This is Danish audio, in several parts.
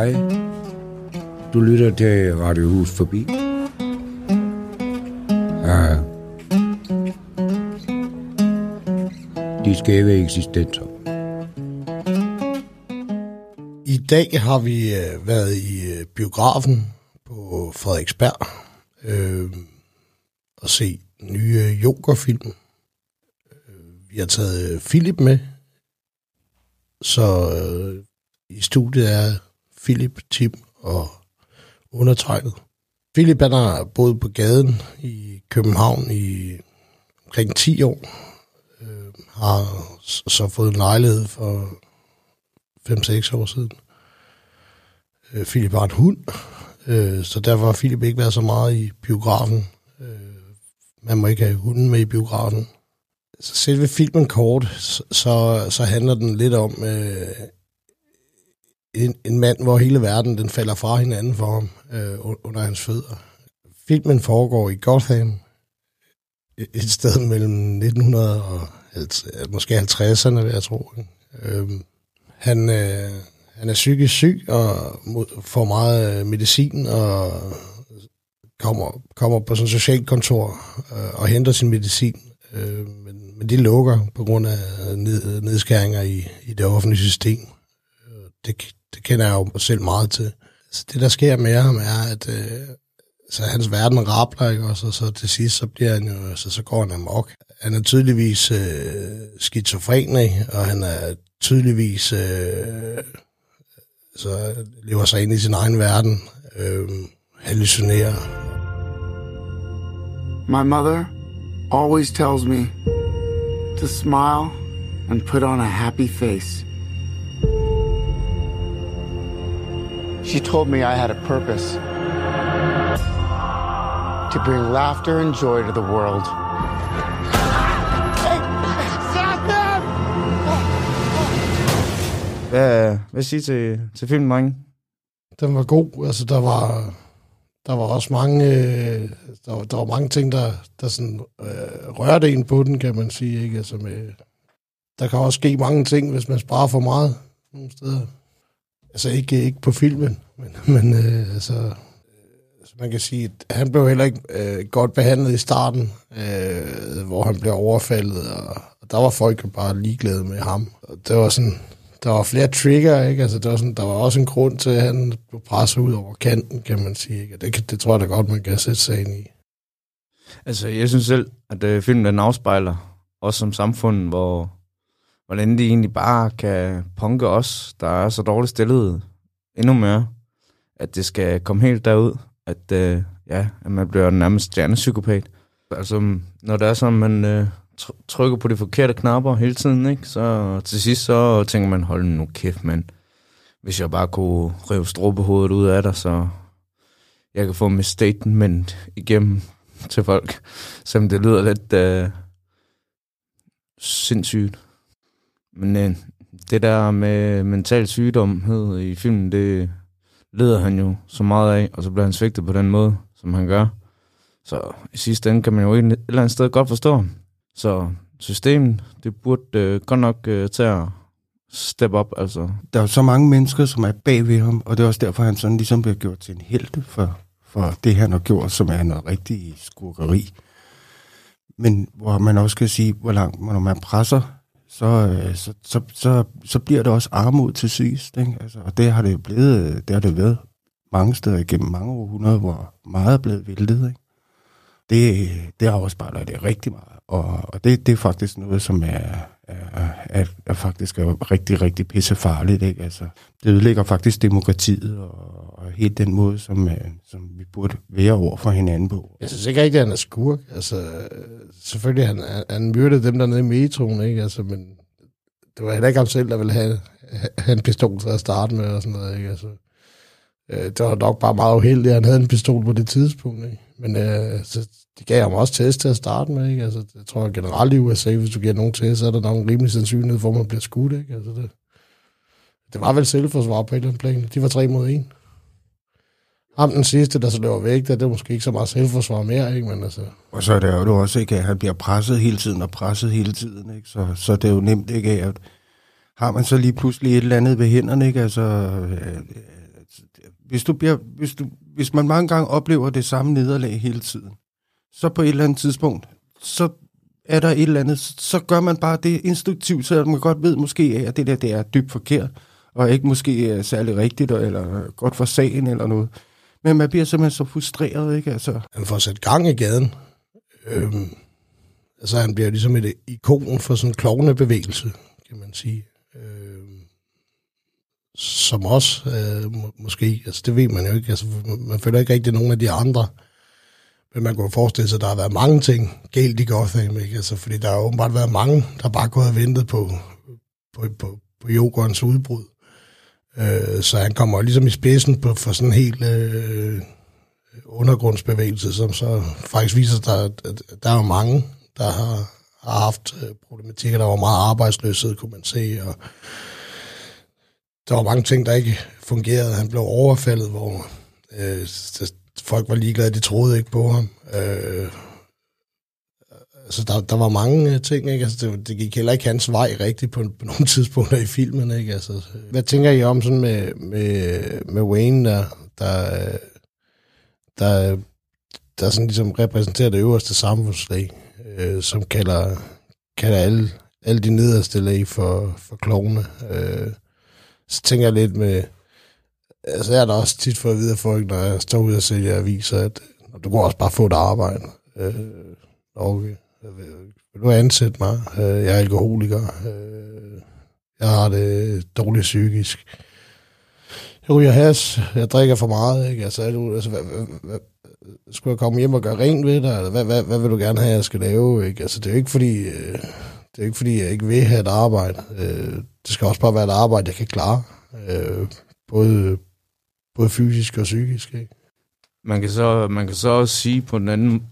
Hej. Du lytter til Radiohus Forbi. Ja. De skæve eksistenser. I dag har vi øh, været i øh, biografen på Frederiksberg øh, og se nye Joker-film. Øh, vi har taget Philip med, så øh, i studiet er Philip, Tim og undertegnet. Philip han har boet på gaden i København i omkring 10 år. Øh, har så fået en lejlighed for 5-6 år siden. Øh, Philip har en hund, øh, så derfor har Philip ikke været så meget i biografen. Øh, man må ikke have hunden med i biografen. Så selve filmen kort, så, så, så handler den lidt om øh, en, en mand, hvor hele verden den falder fra hinanden for ham øh, under hans fødder. Filmen foregår i Gotham, et sted mellem 1900 og 50, måske 50'erne, vil jeg tro. Øh, han, øh, han er psykisk syg og mod- får meget øh, medicin og kommer, kommer på sådan et socialkontor øh, og henter sin medicin. Øh, men, men de lukker på grund af ned, nedskæringer i, i det offentlige system. Øh, det, det kender jeg jo selv meget til. Så det, der sker med ham, er, at øh, så hans verden rabler, ikke? Og så, så til sidst, så bliver han jo, så, så går han amok. Han er tydeligvis øh, skizofren, ikke? og han er tydeligvis øh, så lever sig ind i sin egen verden, øh, hallucinerer. My mother always tells me to smile and put on a happy face. She told me I had a purpose to bring laughter and joy to the world. Hvad, hvad siger til, til filmen, drenge? Den var god, altså der var, der var også mange, øh, der, var, der var mange ting, der, der sådan, øh, rørte en på den, kan man sige. Ikke? Altså med, der kan også ske mange ting, hvis man sparer for meget nogle steder. Altså ikke, ikke på filmen, men, men øh, altså, altså, man kan sige, at han blev heller ikke øh, godt behandlet i starten, øh, hvor han blev overfaldet, og, og der var folk jo bare ligeglade med ham. Og det var sådan, der var flere trigger, ikke? Altså, der var, sådan, der var også en grund til, at han blev presset ud over kanten, kan man sige. Ikke? Og Det, det tror jeg da godt, man kan sætte sig ind i. Altså, jeg synes selv, at øh, filmen den afspejler os som samfund, hvor hvordan de egentlig bare kan punke os, der er så dårligt stillet endnu mere, at det skal komme helt derud, at, øh, ja, at man bliver nærmest stjernepsykopat. Altså, når det er sådan, man øh, trykker på de forkerte knapper hele tiden, ikke? så til sidst så tænker man, hold nu kæft, mand. Hvis jeg bare kunne rive strubehovedet ud af dig, så jeg kan få mit statement igennem til folk, som det lyder lidt øh, sindssygt. Men øh, det der med mental sygdomhed i filmen, det leder han jo så meget af, og så bliver han svigtet på den måde, som han gør. Så i sidste ende kan man jo et eller andet sted godt forstå. Så systemet, det burde øh, godt nok øh, tage at step up, altså. der er jo så mange mennesker, som er bag ved ham, og det er også derfor, han sådan ligesom bliver gjort til en helte for, for det, han har gjort, som er noget rigtig skurkeri. Men hvor man også kan sige, hvor langt, når man presser, så, øh, så, så, så, så bliver det også armod til sidst. Ikke? Altså, og det har det jo blevet, det har det været mange steder igennem mange århundreder, hvor meget er blevet væltet. Ikke? Det, det afspejler det rigtig meget. Og, og det, det er faktisk noget, som er, er, er, er faktisk er rigtig, rigtig pissefarligt. Ikke? Altså, det ødelægger faktisk demokratiet og, og helt den måde, som, øh, som vi burde være over for hinanden på. Jeg synes ikke rigtigt, at han er skurk. Altså, selvfølgelig, han, han- myrdede dem dernede i metroen, ikke? Altså, men det var heller ikke ham selv, der ville have, have en pistol til at starte med, og sådan noget, ikke? Altså, øh, det var nok bare meget uheldigt, at han havde en pistol på det tidspunkt, ikke? Men øh, så, det gav ham også test til at starte med, ikke? Altså, jeg tror generelt i USA, hvis du giver nogen test, så er der nok en rimelig sandsynlighed for, at man bliver skudt, ikke? Altså, det, det var vel selvforsvar på et eller andet plan. De var tre mod en. Ham den sidste, der så løber væk, der, det er måske ikke så meget selvforsvar mere, ikke? Men altså, Og så er det jo også ikke, at han bliver presset hele tiden og presset hele tiden. Ikke? Så, så det er jo nemt ikke, at har man så lige pludselig et eller andet ved hænderne, ikke? Altså, øh, øh hvis, du bliver, hvis, du, hvis man mange gange oplever det samme nederlag hele tiden, så på et eller andet tidspunkt, så er der et eller andet, så gør man bare det instruktivt, så man godt ved måske, at det der det er dybt forkert, og ikke måske er særlig rigtigt, eller godt for sagen eller noget. Men man bliver simpelthen så frustreret, ikke? Altså, Han får sat gang i gaden. Øhm, altså, han bliver ligesom et ikon for sådan en klovnebevægelse, kan man sige. Øh, som os, øh, må, måske, altså det ved man jo ikke, altså man føler ikke rigtig nogen af de andre, men man kunne forestille sig, at der har været mange ting galt i Gotham, ikke? Altså, fordi der har åbenbart været mange, der bare kunne have ventet på, på, på, på Jokers udbrud. Øh, så han kommer ligesom i spidsen på, for sådan en helt øh, undergrundsbevægelse, som så faktisk viser sig, at, at der er jo mange, der har, har haft øh, problematikker. Der var meget arbejdsløshed, kunne man se, og der var mange ting, der ikke fungerede. Han blev overfaldet, hvor øh, folk var ligeglade, de troede ikke på ham. Øh, altså, der, der var mange øh, ting, ikke? Altså, det, det gik heller ikke hans vej rigtigt på, på nogle tidspunkter i filmen, ikke? Altså, hvad tænker I om sådan med, med, med Wayne, der, der, der, der sådan ligesom repræsenterer det øverste samfundslag, øh, som kalder, kalder alle, alle de nederste lag for, for klovne. Øh, så tænker jeg lidt med, altså jeg har da også tit fået at vide af folk, når jeg står ud og sælger aviser, at du kan også bare få et arbejde. Øh, okay. Vil du ansætte mig? Øh, jeg er alkoholiker. Øh, jeg har det dårligt psykisk. Jeg ryger has. Jeg drikker for meget. Ikke? Altså, du, altså hvad, hvad, hvad, skulle jeg komme hjem og gøre rent ved dig? Eller hvad, hvad, hvad vil du gerne have, jeg skal lave? Ikke? Altså, det er jo ikke fordi, øh, det er ikke fordi, jeg ikke vil have et arbejde. Øh, det skal også bare være et arbejde, jeg kan klare. Øh, både, både fysisk og psykisk. Ikke? Man kan, så, man kan så også sige på den anden,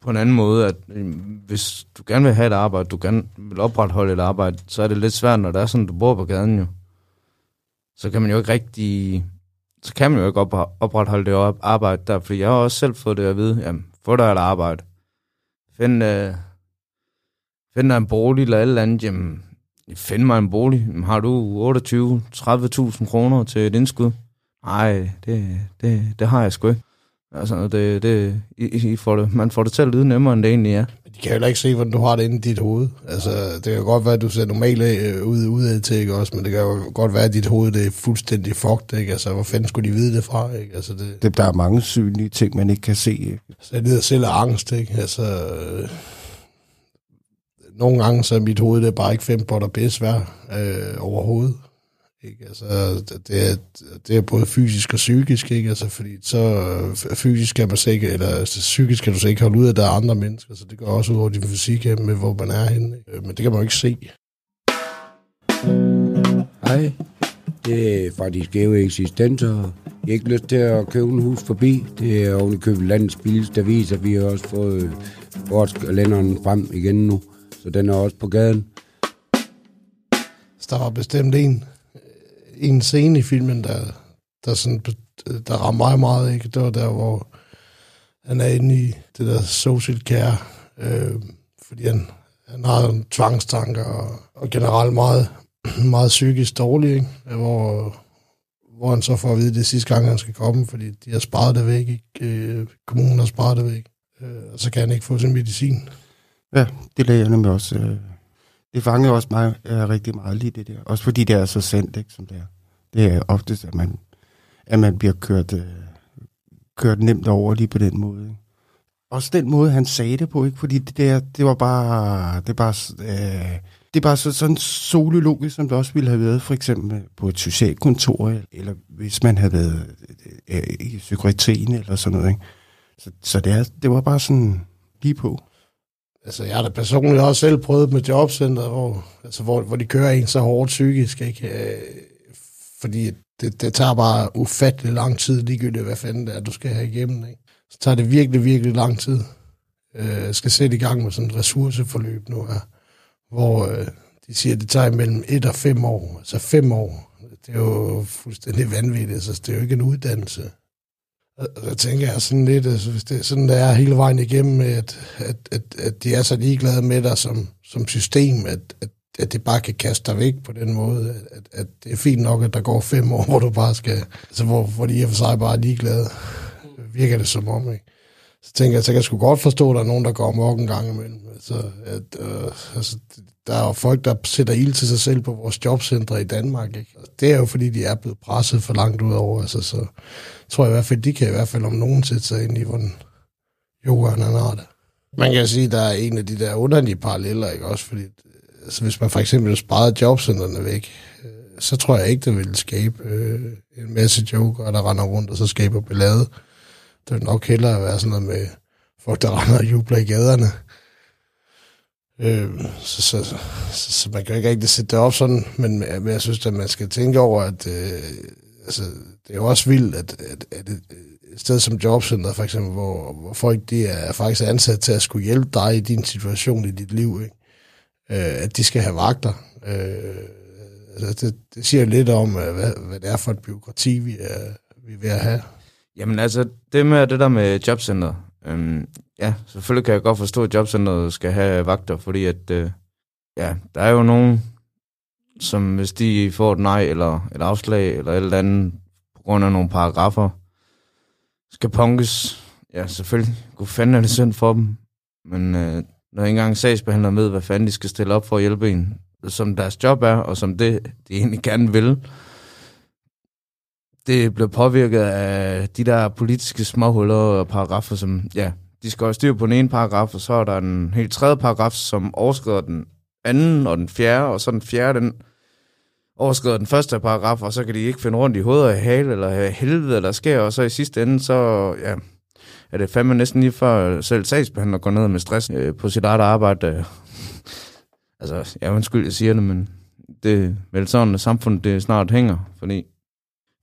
på en anden måde, at øh, hvis du gerne vil have et arbejde, du gerne vil opretholde et arbejde, så er det lidt svært, når det er sådan, du bor på gaden jo. Så kan man jo ikke rigtig, så kan man jo ikke opretholde det arbejde der, fordi jeg har også selv fået det at vide, jamen, få dig et arbejde. Find, øh, find dig en bolig eller et eller andet, jamen, find mig en bolig. Jamen, har du 28-30.000 kroner til et indskud? Nej, det, det, det har jeg sgu ikke. Altså, det, det, I, I får det, man får det til at lyde nemmere, end det egentlig er. De kan heller ikke se, hvordan du har det inde i dit hoved. Altså, det kan godt være, at du ser normalt øh, ud, udad til, ikke også? Men det kan jo godt være, at dit hoved det er fuldstændig fucked, ikke? Altså, hvor fanden skulle de vide det fra, ikke? Altså, det, det, der er mange synlige ting, man ikke kan se. Ikke? Så jeg lider selv af angst, ikke? Altså, øh, nogle gange så er mit hoved det er bare ikke fem potter bedst værd øh, overhovedet. Ikke? Altså, det, er, det er både fysisk og psykisk, ikke? Altså, fordi så øh, fysisk kan man så ikke, eller altså, psykisk kan du så ikke holde ud af, at der er andre mennesker, så det går også ud over din fysik med, hvor man er henne. Ikke? Øh, men det kan man jo ikke se. Hej, det er faktisk skæve eksistenser. Jeg har ikke lyst til at købe en hus forbi. Det er oven i købet landets billigste aviser. Vi har også fået øh, årskalenderen frem igen nu, så den er også på gaden. Så der var bestemt en, en scene i filmen, der, der, sådan, der rammer mig meget. Ikke? Det var der, hvor han er inde i det der social care, øh, fordi han, han har en tvangstanker og, og generelt meget, meget psykisk dårlig, ikke? Hvor, hvor han så får at vide det sidste gang, han skal komme, fordi de har sparet det væk, ikke? Øh, kommunen har sparet det væk, øh, og så kan han ikke få sin medicin. Ja, det lagde jeg nemlig også. Øh, det fangede også mig øh, rigtig meget lige det der. Også fordi det er så sandt, ikke, som det er. Det er oftest, at man, at man bliver kørt, øh, kørt nemt over lige på den måde. Ikke? Også den måde, han sagde det på, ikke? fordi det, der, det var bare, det bare, øh, det er bare så, sådan solologisk, som det også ville have været, for eksempel på et socialkontor, eller hvis man havde været øh, i psykiatrien, eller sådan noget. Ikke? Så, så det, er, det var bare sådan lige på. Altså, jeg har da personligt også selv prøvet med jobcenter, hvor, altså, hvor, hvor de kører en så hårdt psykisk, ikke? Øh, fordi det, det tager bare ufattelig lang tid, ligegyldigt hvad fanden det er, du skal have igennem. Ikke? Så tager det virkelig, virkelig lang tid. Jeg øh, skal sætte i gang med sådan et ressourceforløb nu her, hvor øh, de siger, at det tager mellem et og fem år. Altså fem år. Det er jo fuldstændig vanvittigt. Altså, det er jo ikke en uddannelse. Og tænker jeg sådan lidt, altså, hvis det er sådan, der er hele vejen igennem, at, at, at, at de er så ligeglade med dig som, som system, at, at at det bare kan kaste dig væk på den måde, at, at, at det er fint nok, at der går fem år, hvor du bare skal, altså hvor, hvor de i og for sig bare er ligeglade, virker det som om, ikke? Så tænker jeg, så kan jeg sgu godt forstå, at der er nogen, der går amok en gang imellem. Altså, at, øh, altså, der er jo folk, der sætter ild til sig selv på vores jobcentre i Danmark. Ikke? Og det er jo, fordi de er blevet presset for langt ud over. Altså, så tror jeg i hvert fald, de kan i hvert fald om nogen sætte sig ind i, hvordan yogaen han har det. Man kan sige, at der er en af de der underlige paralleller, ikke også? Fordi altså, hvis man for eksempel sparede jobcentrene væk, øh, så tror jeg ikke, det ville skabe øh, en masse joker, der render rundt og så skaber ballade. Det vil nok hellere være sådan noget med folk, der render og jubler i gaderne. Øh, så, så, så, så, man kan ikke rigtig sætte det op sådan, men, men jeg synes, at man skal tænke over, at øh, altså, det er jo også vildt, at, at, at et, sted som Jobcenter for eksempel, hvor, hvor folk de er faktisk ansat til at skulle hjælpe dig i din situation i dit liv, ikke? Øh, at de skal have vagter. Øh, altså det, det siger lidt om, øh, hvad, hvad det er for et byråkrati, vi er, vi er ved at have. Jamen altså, det med det der med jobcenter, øhm, ja, selvfølgelig kan jeg godt forstå, at jobcenteret skal have vagter, fordi at, øh, ja, der er jo nogen, som hvis de får et nej, eller et afslag, eller et eller andet, på grund af nogle paragrafer, skal punkes. Ja, selvfølgelig. Gud fanden er det synd for dem. Men øh, når ikke engang sagsbehandler med, hvad fanden de skal stille op for at hjælpe en, som deres job er, og som det, de egentlig gerne vil, det blev påvirket af de der politiske småhuller og paragrafer, som, ja, de skal også styr på den ene paragraf, og så er der en helt tredje paragraf, som overskrider den anden og den fjerde, og så den fjerde, den overskrider den første paragraf, og så kan de ikke finde rundt i hovedet og hale, eller helvede, der sker, og så i sidste ende, så ja, er det fandme næsten lige før øh, selv sagsbehandler går ned med stress øh, på sit eget arbejde. Øh. altså, jeg undskyld, jeg siger det, men det er vel sådan, at samfundet det snart hænger, fordi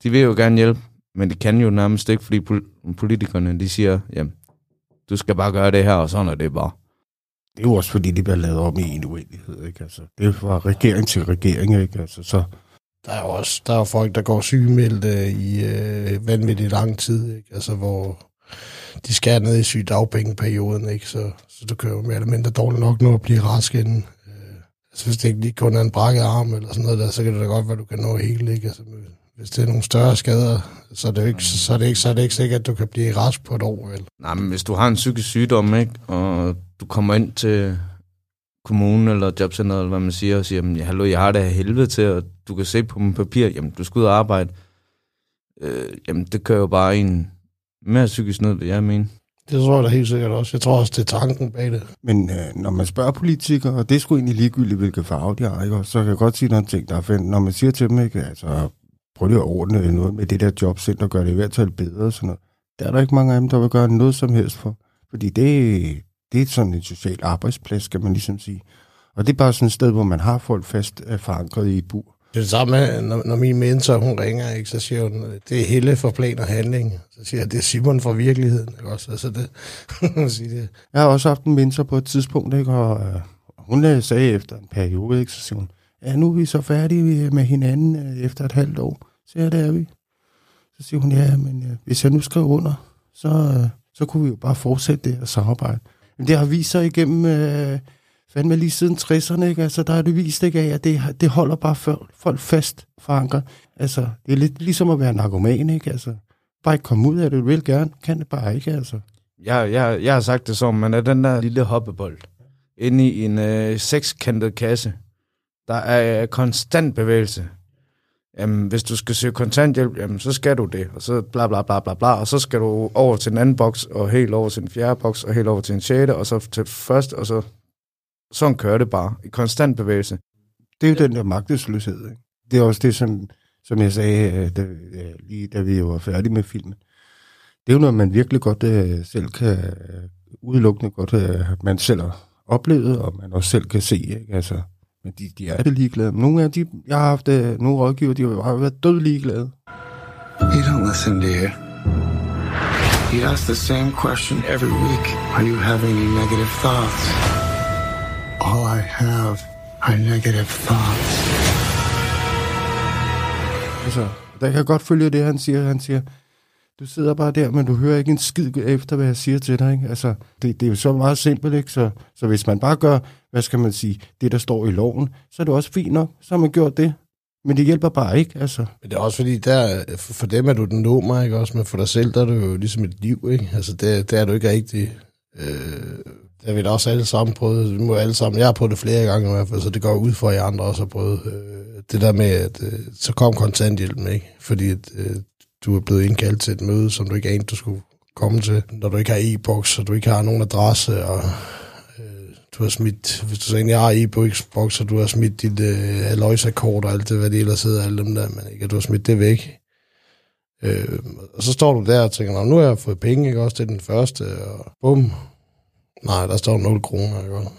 de vil jo gerne hjælpe, men det kan jo nærmest ikke, fordi politikerne de siger, jamen, du skal bare gøre det her, og sådan er det bare. Det er jo også fordi, de bliver lavet om i en uenighed, ikke? Altså, det er fra regering til regering, ikke? Altså, så... Der er jo også der er folk, der går sygemeldte i øh, vanvittigt lang tid, ikke? Altså, hvor de skærer ned i sygedagpengeperioden, ikke? Så, så du kører jo mere eller mindre dårligt nok nu at blive rask inden. Øh, altså, hvis det ikke lige kun er en brækket arm eller sådan noget der, så kan det da godt være, at du kan nå hele, ikke? Altså, hvis det er nogle større skader, så er det ikke, så er det ikke, så er det ikke sikkert, at du kan blive rask på et år. Vel? Nej, men hvis du har en psykisk sygdom, ikke, og du kommer ind til kommunen eller jobcenteret, eller hvad man siger, og siger, ja, hallo, jeg har det her helvede til, og du kan se på min papir, jamen, du skal ud og arbejde. Øh, jamen, det kører jo bare en mere psykisk ned, vil jeg mene. Det tror jeg da helt sikkert også. Jeg tror også, det er tanken bag det. Men øh, når man spørger politikere, og det er sgu egentlig ligegyldigt, hvilke farve de har, ikke? så kan jeg godt sige nogle ting, der er fændt. Når man siger til dem, ikke? altså prøv lige at ordne noget med det der jobcenter, gør det i hvert fald bedre og sådan noget. Der er der ikke mange af dem, der vil gøre noget som helst for. Fordi det, det er sådan en social arbejdsplads, skal man ligesom sige. Og det er bare sådan et sted, hvor man har folk fast forankret i bur. Det er det samme, når, når min mentor, hun ringer, ikke, så siger hun, det er Helle for plan og handling. Så siger jeg, det er Simon for virkeligheden. Ikke også? Altså det, det. Jeg har også haft en mentor på et tidspunkt, ikke, og øh, hun øh, sagde efter en periode, ikke, så siger hun, ja, nu er vi så færdige med hinanden øh, efter et halvt år. Så ja, det er vi. Så siger hun, ja, men øh, hvis jeg nu skriver under, så, øh, så kunne vi jo bare fortsætte det her samarbejde. Men det har vist sig igennem, øh, fandme lige siden 60'erne, ikke? Altså, der er det vist ikke af, at det, det holder bare folk fast forankret. Altså, det er lidt ligesom at være narkoman, ikke? Altså, bare ikke komme ud af det, du vil gerne, kan det bare ikke, altså. Jeg, jeg, jeg har sagt det som, man er den der lille hoppebold inde i en øh, sekskantet kasse. Der er konstant bevægelse jamen, hvis du skal søge kontanthjælp, jamen, så skal du det, og så bla bla bla bla bla, og så skal du over til en anden boks, og helt over til en fjerde boks, og helt over til en sjette, og så til først, og så sådan kører det bare, i konstant bevægelse. Det er jo den der magtesløshed, ikke? Det er også det, som, som jeg sagde, øh, da, lige da vi var færdige med filmen. Det er jo noget, man virkelig godt uh, selv kan, uh, udelukkende godt, uh, man selv har oplevet, og man også selv kan se, ikke? Altså, men de, de er det ligeglade. Nogle af de, jeg har haft uh, nogle rådgiver, de har været død ligeglade. You don't listen to you. You ask the same question every week. Are you having any negative thoughts? All I have are negative thoughts. Altså, der kan jeg godt følge det, han siger. Han siger, du sidder bare der, men du hører ikke en skid efter, hvad jeg siger til dig. Ikke? Altså, det, det er jo så meget simpelt, ikke? Så, så hvis man bare gør, hvad skal man sige, det der står i loven, så er det også fint nok. Så har man gjort det. Men det hjælper bare ikke, altså. Men det er også fordi, der, for dem er du den nummer, ikke også? Men for dig selv, der er du jo ligesom et liv, ikke? Altså, det, det er du ikke rigtig... Øh, der vil vi også alle sammen prøvet. Vi må alle sammen, jeg har prøvet det flere gange i hvert fald, så det går ud for, at I andre også har prøvet. Øh, det der med, at øh, så kom kontanthjælpen, ikke? Fordi at, øh, du er blevet indkaldt til et møde, som du ikke anede, du skulle komme til. Når du ikke har e-boks, og du ikke har nogen adresse, og øh, du har smidt, hvis du så egentlig har e-boks, og du har smidt dit øh, Aloysa-kort og alt det, hvad det ellers hedder, alle dem der, men ikke, at du har smidt det væk. Øh, og så står du der og tænker, nu har jeg fået penge, ikke også, det er den første, og bum, nej, der står 0 kroner, ikke også.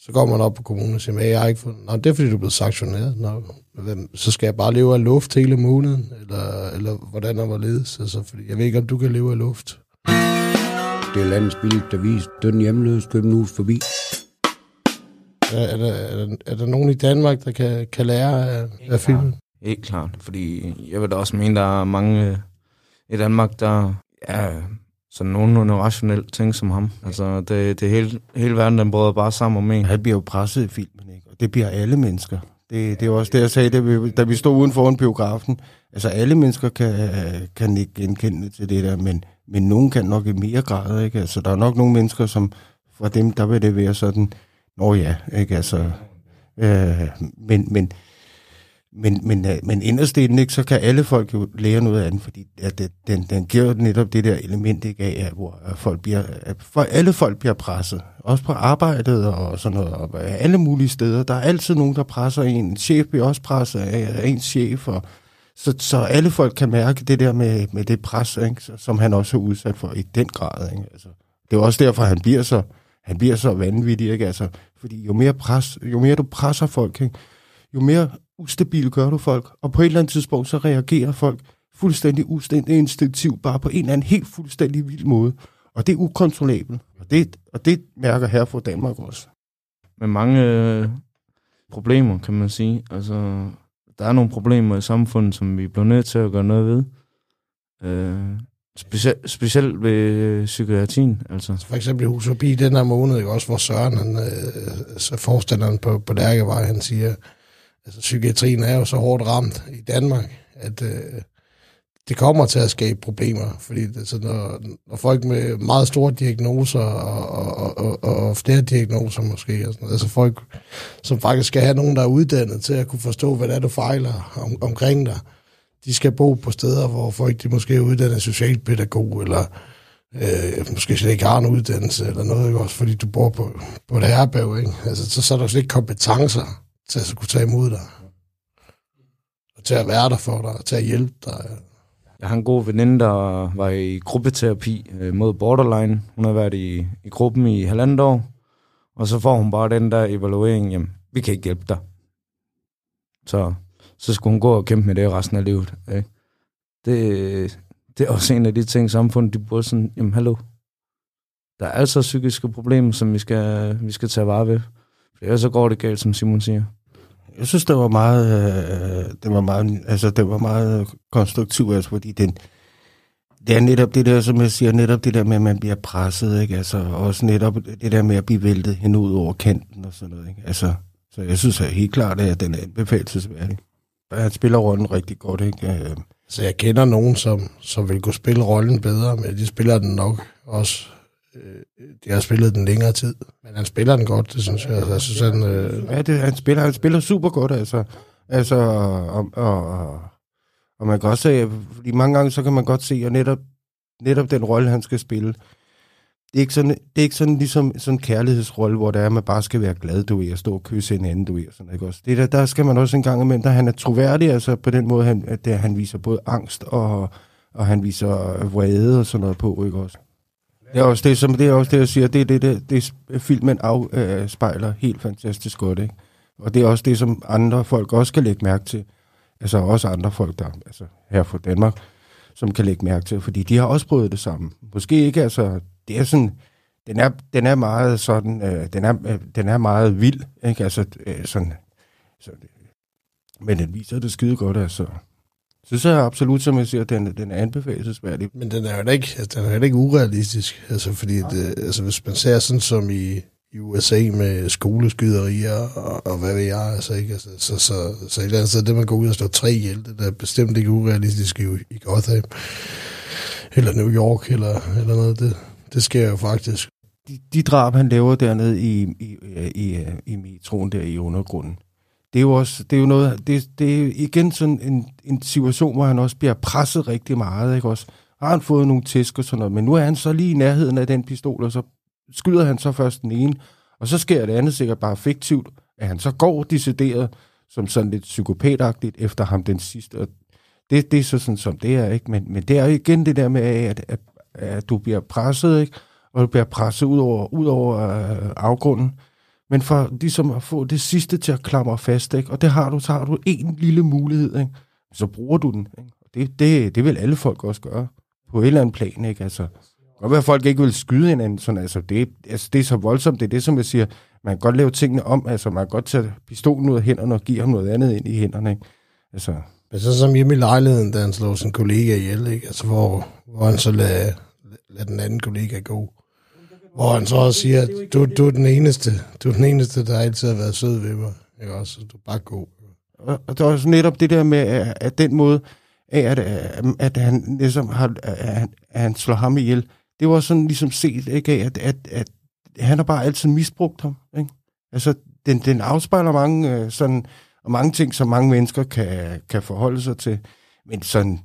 Så går man op på kommunen og siger, at jeg har ikke fået... Nej, det er fordi, du er blevet sanktioneret. Nå, hvem, så skal jeg bare leve af luft hele måneden? Eller, eller hvordan og hvorledes? Altså, fordi jeg ved ikke, om du kan leve af luft. Det er landets billigt avis. Døden hjemløs, Københus forbi. Er, er, der, er, der, er der nogen i Danmark, der kan, kan lære af, af filmen? Helt klart, fordi jeg vil da også mene, der er mange i Danmark, der er sådan nogenlunde rationelt ting som ham. Altså, det, det hele, hele verden, den brød bare sammen om en. Han bliver jo presset i filmen, ikke? og det bliver alle mennesker. Det, det er også det, jeg sagde, da vi, da vi stod uden foran biografen. Altså, alle mennesker kan, kan ikke genkende til det der, men, men nogen kan nok i mere grad, ikke? Altså, der er nok nogle mennesker, som for dem, der vil det være sådan, nå ja, ikke? Altså, øh, men, men, men, men, øh, men inderst inden, ikke, så kan alle folk jo lære noget af den, fordi at det, den, den giver netop det der element ikke, af, hvor folk bliver, at for alle folk bliver presset. Også på arbejdet og sådan noget, og alle mulige steder. Der er altid nogen, der presser en. En chef bliver også presset af ens chef, og så, så alle folk kan mærke det der med, med det pres, ikke, som han også er udsat for i den grad. Ikke? Altså, det er også derfor, han bliver så, han bliver så vanvittig. Ikke? Altså, fordi jo mere, pres, jo mere du presser folk, ikke? jo mere ustabil gør du folk, og på et eller andet tidspunkt, så reagerer folk fuldstændig ustændig instinktivt, bare på en eller anden helt fuldstændig vild måde. Og det er ukontrollabelt. Og det, og det mærker her for Danmark også. Med mange øh, problemer, kan man sige. Altså, der er nogle problemer i samfundet, som vi bliver nødt til at gøre noget ved. Øh, specielt, specielt ved psykiatrien. Altså. For eksempel i Forbi den her måned, ikke? også hvor Søren, han, øh, så forstanderen på, på Lærkevej, han siger, altså psykiatrien er jo så hårdt ramt i Danmark, at øh, det kommer til at skabe problemer, fordi det, så når, når folk med meget store diagnoser og, og, og, og flere diagnoser måske, og sådan altså folk, som faktisk skal have nogen, der er uddannet til at kunne forstå, hvad det er, du fejler om, omkring dig, de skal bo på steder, hvor folk de måske er uddannet socialpædagog, eller øh, måske slet ikke har en uddannelse, eller noget, ikke? også fordi du bor på, på et herberg, ikke? Altså, så, så er der slet ikke kompetencer til at kunne tage imod dig. Og til at være der for dig, og til at hjælpe dig. Jeg har en god veninde, der var i gruppeterapi øh, mod borderline. Hun har været i, i gruppen i halvandet år. Og så får hun bare den der evaluering, jamen, vi kan ikke hjælpe dig. Så, så skulle hun gå og kæmpe med det resten af livet. Ikke? Det, det er også en af de ting, samfundet de burde sådan, jamen hallo, der er altså psykiske problemer, som vi skal, vi skal tage vare ved. For ellers så går det galt, som Simon siger. Jeg synes, det var meget, øh, det var meget, altså, det var meget konstruktivt, altså, fordi den, det er netop det der, som jeg siger, netop det der med, at man bliver presset, ikke? Altså, også netop det der med at blive væltet hen ud over kanten og sådan noget, ikke? Altså, så jeg synes at helt klart, at den er anbefalesværdig. Han spiller rollen rigtig godt, ikke? Så jeg kender nogen, som, som vil kunne spille rollen bedre, men de spiller den nok også. Øh, øh, de har spillet den længere tid, men han spiller den godt, det synes jeg. Altså, jeg synes, han, øh, Ja, det, han, spiller, han spiller super godt, altså. altså og, og, og, man kan også se, fordi mange gange, så kan man godt se, at netop, netop den rolle, han skal spille, det er ikke sådan, det er ikke sådan ligesom sådan en kærlighedsrolle, hvor der er, at man bare skal være glad, du er, og stå og kysse en anden, du er, sådan, ikke også? Det der, der skal man også en gang imellem, der han er troværdig, altså på den måde, han, at det, han viser både angst, og, og han viser vrede og sådan noget på, ikke også? Det er også det, som, det er også det, jeg siger, det er det, det, det filmen afspejler øh, helt fantastisk godt, ikke? Og det er også det, som andre folk også kan lægge mærke til. Altså også andre folk, der altså her fra Danmark, som kan lægge mærke til, fordi de har også prøvet det samme. Måske ikke, altså, det er sådan, den er, den er meget sådan, øh, den, er, øh, den er meget vild, ikke? Altså, øh, sådan, så, men den viser det skide godt, altså. Så så er absolut, som jeg siger, den, den er anbefalesværdig. Men den er jo ikke, altså, den er jo ikke urealistisk, altså, fordi det, altså, hvis man ser sådan som i, i USA med skoleskyderier og, og hvad ved jeg, altså, ikke? Altså, så, så, så et eller andet sted, det man går ud og slår tre ihjel, det er bestemt ikke urealistisk i, i Gotham, eller New York, eller, eller noget, det, det sker jo faktisk. De, de drab, han laver dernede i, i, i, i metroen der i undergrunden, det er jo også, det er jo noget, det, det er igen sådan en, en situation, hvor han også bliver presset rigtig meget, ikke også? Har han fået nogle tæsk og sådan noget, men nu er han så lige i nærheden af den pistol, og så skyder han så først den ene, og så sker det andet sikkert bare fiktivt, at han så går decideret som sådan lidt psykopatagtigt efter ham den sidste, og det, det er så sådan, som det er, ikke? Men, men det er jo igen det der med, at, at, at du bliver presset, ikke? Og du bliver presset ud over, ud over øh, afgrunden, men for ligesom at få det sidste til at klamre fast, ikke? og det har du, så har du en lille mulighed, ikke? så bruger du den. Ikke? Det, det, det vil alle folk også gøre på et eller andet plan. Ikke? Altså, godt være, at folk ikke vil skyde hinanden. Sådan, altså, det, altså, det er så voldsomt. Det er det, som jeg siger. Man kan godt lave tingene om. Altså, man kan godt tage pistolen ud af hænderne og give ham noget andet ind i hænderne. Ikke? Altså, Men så som hjemme i lejligheden, da han slår sin kollega ihjel, ikke? Altså, hvor, hvor han så lader, lader den anden kollega gå. Hvor han så også siger, at du, du, er den eneste, du er den eneste, der altid har været sød ved mig. Ikke også? Så du er bare god. Og, der er også netop det der med, at, at den måde, at, at, at han ligesom har, at, han- at han slår ham ihjel, det var sådan ligesom set, ikke, at, at, at han har bare altid misbrugt ham. Ikke? Altså, den, den afspejler mange, øh, sådan, og mange ting, som mange mennesker kan, kan forholde sig til. Men sådan,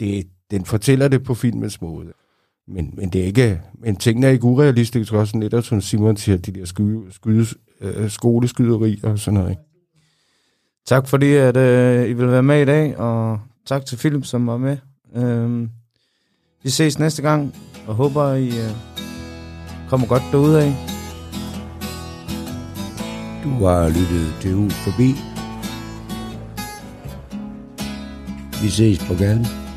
det, den fortæller det på filmens måde. Men, men det er ikke, men tingene er ikke urealistiske, også netop som Simon siger, de der skyde, skyde, øh, skoleskyderier og sådan noget. Ikke? Tak fordi, at øh, I vil være med i dag, og tak til Philip, som var med. Øhm, vi ses næste gang, og håber, I øh, kommer godt derude af. Du har lyttet til Hus Forbi. Vi ses på gaden.